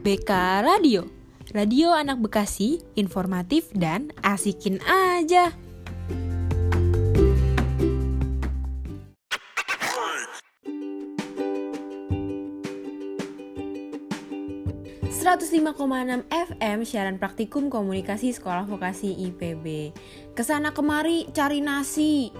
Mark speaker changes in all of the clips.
Speaker 1: BK Radio. Radio Anak Bekasi, informatif dan asikin aja. ...105,6 FM siaran praktikum komunikasi sekolah vokasi IPB Ke sana kemari cari nasi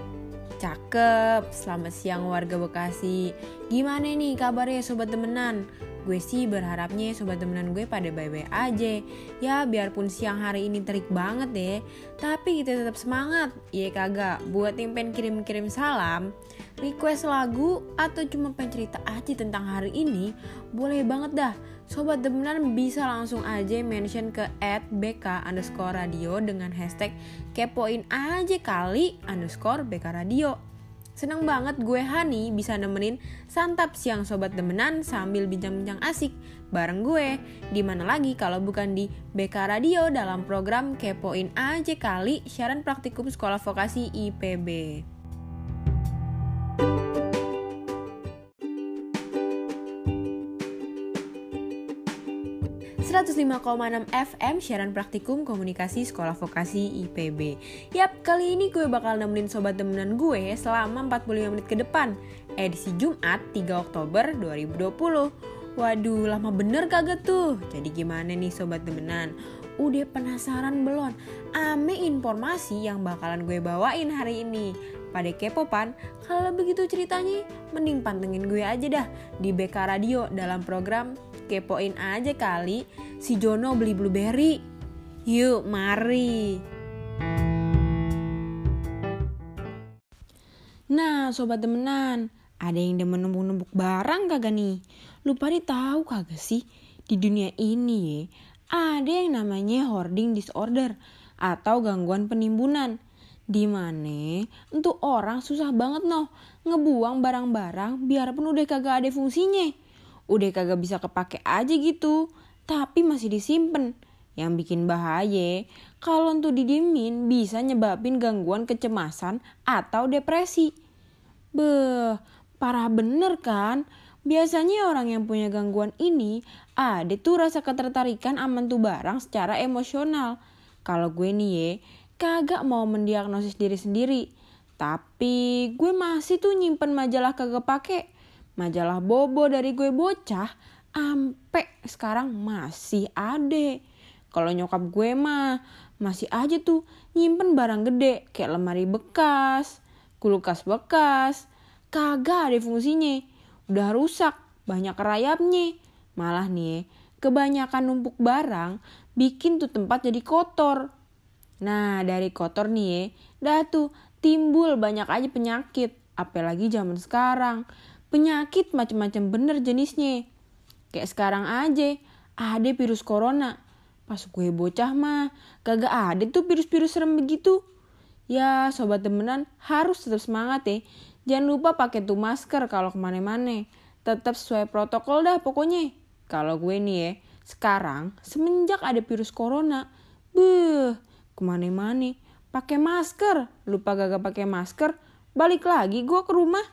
Speaker 1: Cakep, selamat siang warga Bekasi Gimana nih kabarnya sobat temenan? Gue sih berharapnya sobat temenan gue pada bye-bye aja. Ya biarpun siang hari ini terik banget deh, tapi kita tetap semangat. Iya kagak, buat yang pengen kirim-kirim salam, request lagu atau cuma pengen cerita aja tentang hari ini, boleh banget dah. Sobat temenan bisa langsung aja mention ke at bk underscore radio dengan hashtag kepoin aja kali underscore bk radio. Seneng banget gue Hani bisa nemenin santap siang sobat demenan sambil bincang-bincang asik bareng gue. Di mana lagi kalau bukan di BK Radio dalam program Kepoin aja kali siaran praktikum sekolah vokasi IPB. 105,6 FM siaran praktikum komunikasi sekolah vokasi IPB Yap, kali ini gue bakal nemenin sobat temenan gue selama 45 menit ke depan Edisi Jumat 3 Oktober 2020 Waduh, lama bener kagak tuh? Jadi gimana nih sobat temenan? Udah penasaran belum? Ame informasi yang bakalan gue bawain hari ini pada kepopan, kalau begitu ceritanya, mending pantengin gue aja dah di BK Radio dalam program Kepoin aja kali si Jono beli blueberry. Yuk, mari. Nah, sobat temenan, ada yang demen numpuk-numpuk barang kagak nih? Lu pada tahu kagak sih? Di dunia ini ya, ada yang namanya hoarding disorder atau gangguan penimbunan di mana untuk orang susah banget noh ngebuang barang-barang biarpun udah kagak ada fungsinya. Udah kagak bisa kepake aja gitu, tapi masih disimpan. Yang bikin bahaya, kalau untuk didiemin bisa nyebabin gangguan kecemasan atau depresi. Beh, parah bener kan? Biasanya orang yang punya gangguan ini ada tuh rasa ketertarikan aman tuh barang secara emosional. Kalau gue nih ya, kagak mau mendiagnosis diri sendiri. Tapi gue masih tuh nyimpen majalah kagak pake. Majalah Bobo dari gue bocah ampe sekarang masih ada. Kalau nyokap gue mah masih aja tuh nyimpen barang gede kayak lemari bekas, kulkas bekas. Kagak ada fungsinya. Udah rusak, banyak rayapnya. Malah nih, kebanyakan numpuk barang bikin tuh tempat jadi kotor Nah dari kotor nih dah tuh timbul banyak aja penyakit. Apalagi zaman sekarang. Penyakit macam-macam bener jenisnya. Kayak sekarang aja, ada virus corona. Pas gue bocah mah, kagak ada tuh virus-virus serem begitu. Ya sobat temenan harus tetap semangat ya. Jangan lupa pakai tuh masker kalau ke mana-mana. Tetap sesuai protokol dah pokoknya. Kalau gue nih ya, sekarang semenjak ada virus corona, beuh, ke mana-mana pakai masker lupa gak pakai masker balik lagi gue ke rumah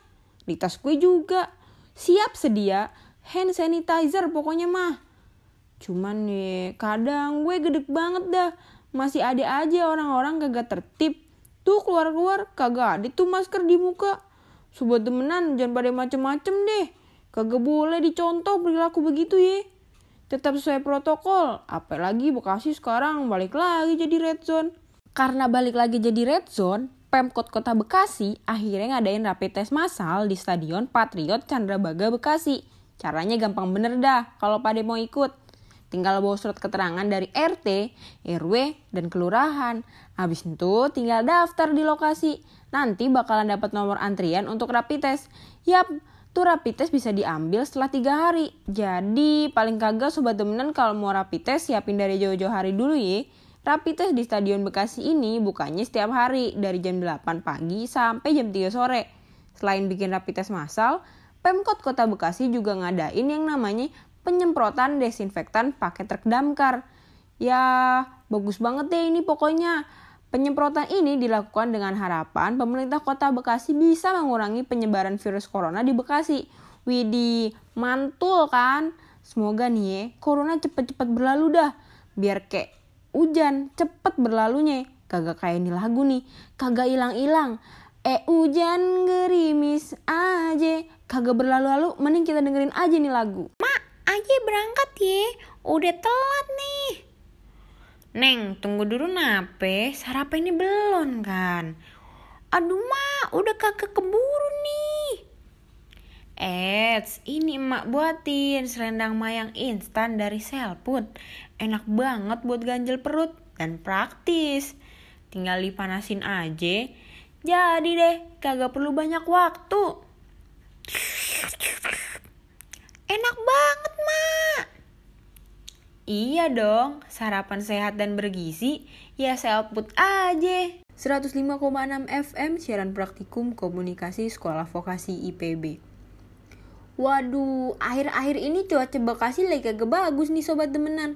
Speaker 1: di tas gue juga. Siap sedia. Hand sanitizer pokoknya mah. Cuman nih kadang gue gede banget dah. Masih ada aja orang-orang kagak tertib. Tuh keluar-keluar kagak ada tuh masker di muka. Sobat temenan jangan pada macem-macem deh. Kagak boleh dicontoh perilaku begitu ya tetap sesuai protokol. Apalagi Bekasi sekarang balik lagi jadi red zone. Karena balik lagi jadi red zone, Pemkot Kota Bekasi akhirnya ngadain rapid test massal di Stadion Patriot Chandrabaga Bekasi. Caranya gampang bener dah kalau pada mau ikut. Tinggal bawa surat keterangan dari RT, RW, dan kelurahan. Habis itu tinggal daftar di lokasi. Nanti bakalan dapat nomor antrian untuk rapid test. Yap, tuh rapid test bisa diambil setelah tiga hari. Jadi paling kagak sobat temenan kalau mau rapid test siapin dari jauh-jauh hari dulu ya. Rapid test di Stadion Bekasi ini bukannya setiap hari dari jam 8 pagi sampai jam 3 sore. Selain bikin rapid test massal, Pemkot Kota Bekasi juga ngadain yang namanya penyemprotan desinfektan pakai truk damkar. Ya, bagus banget deh ini pokoknya. Penyemprotan ini dilakukan dengan harapan pemerintah kota Bekasi bisa mengurangi penyebaran virus corona di Bekasi. Widi, mantul kan? Semoga nih ya, corona cepet-cepet berlalu dah. Biar kayak hujan, cepet berlalunya. Kagak kayak ini lagu nih, kagak hilang-hilang. Eh hujan gerimis aja, kagak berlalu-lalu, mending kita dengerin aja nih lagu.
Speaker 2: Mak, aja berangkat ya, udah telat nih. Neng, tunggu dulu nape, sarapan ini belum kan? Aduh mak, udah kagak keburu. Eits, ini emak buatin selendang mayang instan dari Selput. Enak banget buat ganjel perut dan praktis. Tinggal dipanasin aja. Jadi deh, kagak perlu banyak waktu. Enak banget, Mak. Iya dong, sarapan sehat dan bergizi, ya Selput aja.
Speaker 1: 105,6 FM siaran praktikum komunikasi sekolah vokasi IPB. Waduh, akhir-akhir ini cuaca Bekasi lagi kagak bagus nih sobat demenan.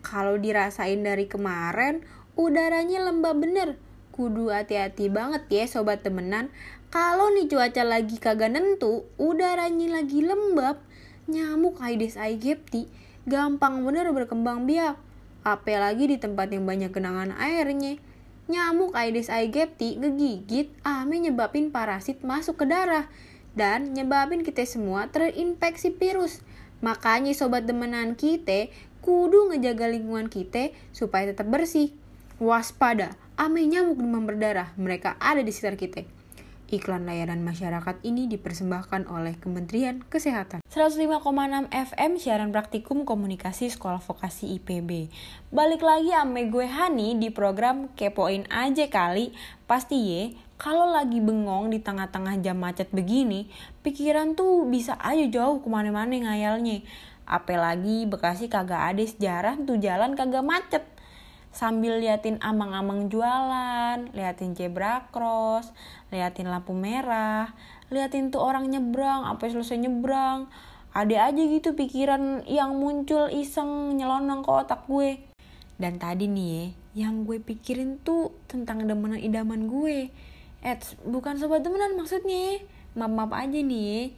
Speaker 1: Kalau dirasain dari kemarin, udaranya lembab bener. Kudu hati-hati banget ya sobat temenan. Kalau nih cuaca lagi kagak nentu, udaranya lagi lembab, nyamuk Aedes aegypti gampang bener berkembang biak. Apalagi di tempat yang banyak genangan airnya. Nyamuk Aedes aegypti ngegigit, ame nyebabin parasit masuk ke darah dan nyebabin kita semua terinfeksi virus. Makanya sobat demenan kita kudu ngejaga lingkungan kita supaya tetap bersih. Waspada, ame nyamuk demam berdarah, mereka ada di sekitar kita. Iklan layanan masyarakat ini dipersembahkan oleh Kementerian Kesehatan. 105,6 FM siaran praktikum komunikasi sekolah vokasi IPB. Balik lagi ame gue Hani di program Kepoin aja kali. Pasti ye, kalau lagi bengong di tengah-tengah jam macet begini, pikiran tuh bisa aja jauh ke mana-mana ngayalnya. Apalagi Bekasi kagak ada sejarah tuh jalan kagak macet sambil liatin amang-amang jualan, liatin zebra cross, liatin lampu merah, liatin tuh orang nyebrang, apa selesai nyebrang. Ada aja gitu pikiran yang muncul iseng nyelonong ke otak gue. Dan tadi nih ya, yang gue pikirin tuh tentang demenan idaman gue. Eh, bukan sobat demenan maksudnya. Maaf-maaf aja nih.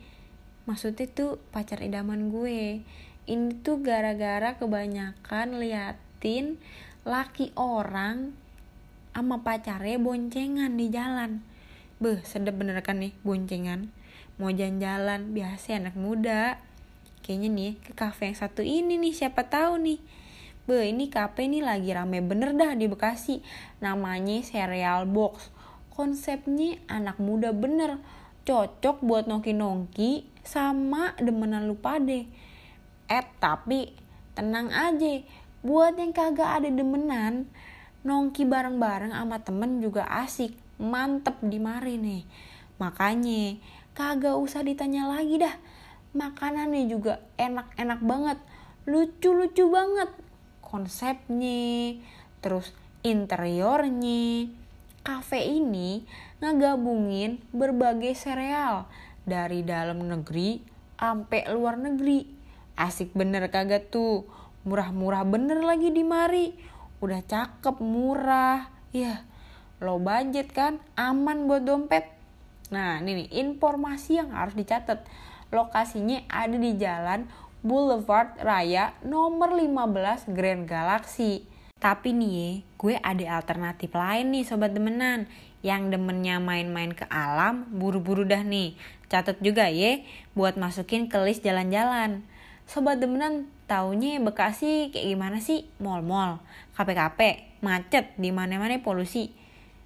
Speaker 1: Maksudnya tuh pacar idaman gue. Ini tuh gara-gara kebanyakan liatin laki orang sama pacarnya boncengan di jalan. Beh, sedep bener kan nih boncengan. Mau jalan-jalan, biasa anak muda. Kayaknya nih ke kafe yang satu ini nih, siapa tahu nih. Beh, ini kafe nih lagi rame bener dah di Bekasi. Namanya Cereal Box. Konsepnya anak muda bener. Cocok buat nongki-nongki sama demenan lupa deh. Eh, tapi tenang aja buat yang kagak ada demenan nongki bareng-bareng sama temen juga asik. Mantep di mari nih. Makanya kagak usah ditanya lagi dah. Makanannya juga enak-enak banget. Lucu-lucu banget. Konsepnya terus interiornya. Cafe ini ngegabungin berbagai sereal dari dalam negeri sampai luar negeri. Asik bener kagak tuh murah-murah bener lagi di mari. Udah cakep murah. Ya low budget kan aman buat dompet. Nah ini nih informasi yang harus dicatat. Lokasinya ada di jalan Boulevard Raya nomor 15 Grand Galaxy. Tapi nih gue ada alternatif lain nih sobat demenan yang demennya main-main ke alam buru-buru dah nih. Catat juga ya buat masukin ke list jalan-jalan. Sobat demenan taunya Bekasi kayak gimana sih mall-mall kape-kape macet di mana-mana polusi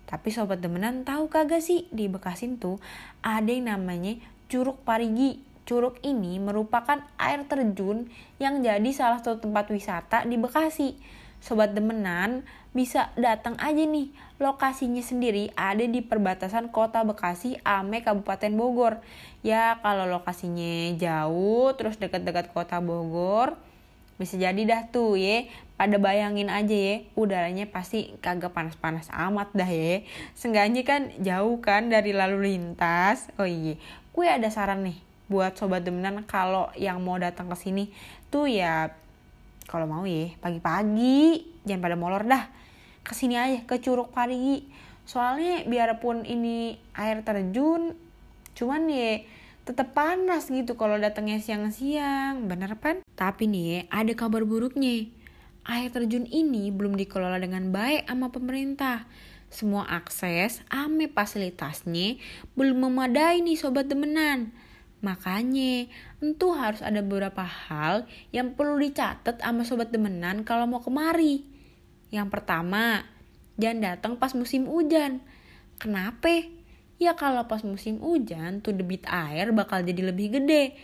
Speaker 1: tapi sobat demenan tahu kagak sih di Bekasi tuh ada yang namanya Curug Parigi Curug ini merupakan air terjun yang jadi salah satu tempat wisata di Bekasi. Sobat demenan bisa datang aja nih. Lokasinya sendiri ada di perbatasan kota Bekasi ame Kabupaten Bogor. Ya kalau lokasinya jauh terus dekat-dekat kota Bogor bisa jadi dah tuh ya pada bayangin aja ya udaranya pasti kagak panas-panas amat dah ya seenggaknya kan jauh kan dari lalu lintas. Oh iya gue ada saran nih buat sobat demenan kalau yang mau datang ke sini. Tuh ya kalau mau ya pagi-pagi. Jangan pada molor dah. Ke sini aja ke Curug Parigi soalnya biarpun ini air terjun cuman ya
Speaker 2: tetap panas gitu kalau datangnya siang-siang, bener kan? Tapi nih ada kabar buruknya. Air terjun ini belum dikelola dengan baik sama pemerintah. Semua akses ame fasilitasnya belum memadai nih sobat demenan. Makanya, tentu harus ada beberapa hal yang perlu dicatat sama sobat demenan kalau mau kemari. Yang pertama, jangan datang pas musim hujan. Kenapa? Ya kalau pas musim hujan tuh debit air bakal jadi lebih gede.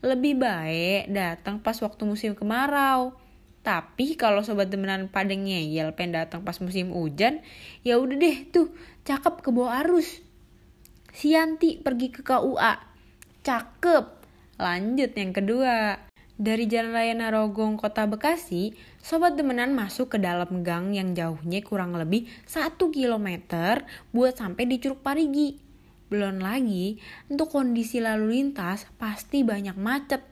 Speaker 2: Lebih baik datang pas waktu musim kemarau. Tapi kalau sobat demenan pada ngeyel pengen datang pas musim hujan, ya udah deh tuh cakep ke bawah arus. Sianti pergi ke KUA Cakep. Lanjut yang kedua. Dari Jalan Raya Narogong, Kota Bekasi, sobat demenan masuk ke dalam gang yang jauhnya kurang lebih 1 km buat sampai di Curug Parigi. Belum lagi, untuk kondisi lalu lintas pasti banyak macet.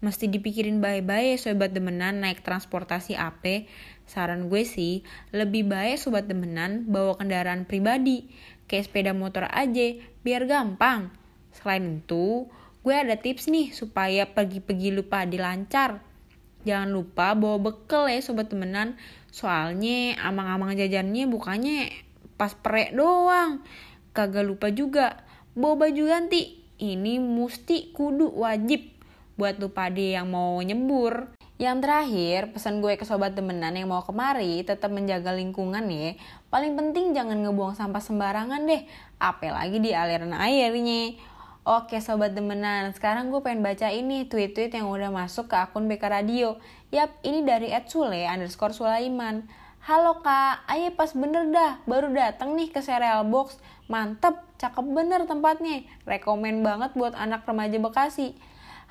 Speaker 2: Mesti dipikirin baik-baik sobat demenan naik transportasi AP. Saran gue sih, lebih baik sobat demenan bawa kendaraan pribadi, kayak sepeda motor aja, biar gampang. Selain itu, gue ada tips nih supaya pergi-pergi lupa dilancar. Jangan lupa bawa bekal ya sobat temenan. Soalnya amang-amang jajannya bukannya pas perek doang. Kagak lupa juga bawa baju ganti. Ini mesti kudu wajib buat lupa dia yang mau nyebur. Yang terakhir, pesan gue ke sobat temenan yang mau kemari tetap menjaga lingkungan ya. Paling penting jangan ngebuang sampah sembarangan deh, apalagi di aliran airnya. Oke sobat demenan, sekarang gue pengen baca ini tweet-tweet yang udah masuk ke akun BK Radio. Yap, ini dari Ed underscore Sulaiman. Halo kak, ayo pas bener dah, baru dateng nih ke Cereal Box. Mantep, cakep bener tempatnya. Rekomen banget buat anak remaja Bekasi.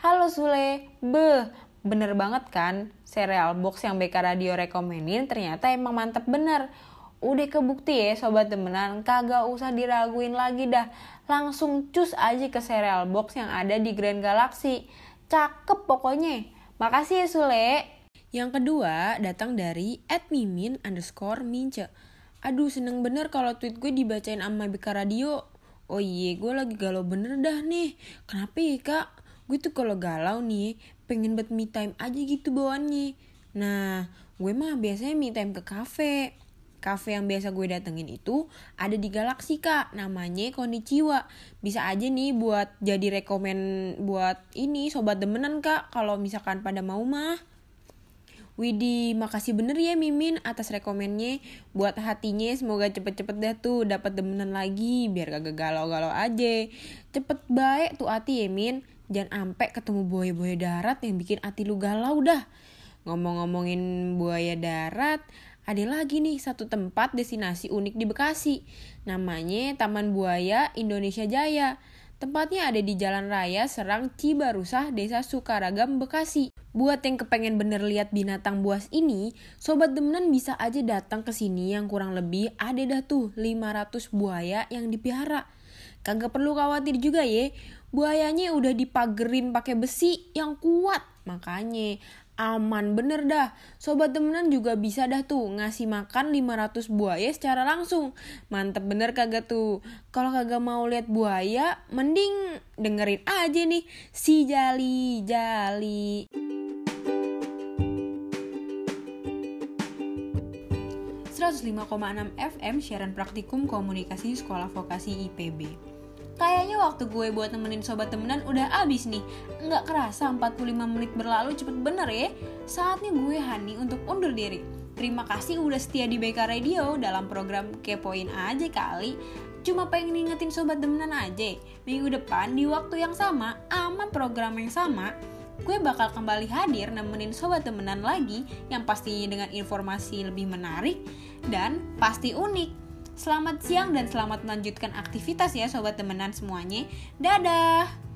Speaker 2: Halo Sule, beh, bener banget kan? Cereal Box yang BK Radio rekomenin ternyata emang mantep bener. Udah kebukti ya sobat temenan, kagak usah diraguin lagi dah. Langsung cus aja ke cereal box yang ada di Grand Galaxy. Cakep pokoknya. Makasih ya Sule. Yang kedua datang dari @mimin underscore mince. Aduh seneng bener kalau tweet gue dibacain sama Bika Radio. Oh iya gue lagi galau bener dah nih. Kenapa ya kak? Gue tuh kalau galau nih pengen buat me time aja gitu bawaannya. Nah gue mah biasanya me time ke cafe cafe yang biasa gue datengin itu ada di Galaxy kak namanya Konichiwa bisa aja nih buat jadi rekomen buat ini sobat demenan kak kalau misalkan pada mau mah Widih, makasih bener ya Mimin atas rekomennya. Buat hatinya semoga cepet-cepet dah tuh dapat demenan lagi biar gak galau-galau aja. Cepet baik tuh hati ya Min. Jangan ampe ketemu buaya-buaya darat yang bikin hati lu galau dah. Ngomong-ngomongin buaya darat, ada lagi nih satu tempat destinasi unik di Bekasi. Namanya Taman Buaya Indonesia Jaya. Tempatnya ada di Jalan Raya Serang Cibarusah, Desa Sukaragam, Bekasi. Buat yang kepengen bener lihat binatang buas ini, sobat demenan bisa aja datang ke sini yang kurang lebih ada dah tuh 500 buaya yang dipihara. Kagak perlu khawatir juga ya, buayanya udah dipagerin pakai besi yang kuat. Makanya aman bener dah. Sobat temenan juga bisa dah tuh ngasih makan 500 buaya secara langsung. Mantep bener kagak tuh. Kalau kagak mau lihat buaya, mending dengerin aja nih si Jali Jali. ...105,6 FM siaran praktikum komunikasi sekolah vokasi IPB. Kayaknya waktu gue buat nemenin sobat temenan udah abis nih. Nggak kerasa 45 menit berlalu cepet bener ya. Saatnya gue Hani untuk undur diri. Terima kasih udah setia di BK Radio dalam program Kepoin aja kali. Cuma pengen ngingetin sobat temenan aja. Minggu depan di waktu yang sama, ama program yang sama, gue bakal kembali hadir nemenin sobat temenan lagi yang pastinya dengan informasi lebih menarik dan pasti unik. Selamat siang dan selamat melanjutkan aktivitas ya sobat temenan semuanya. Dadah!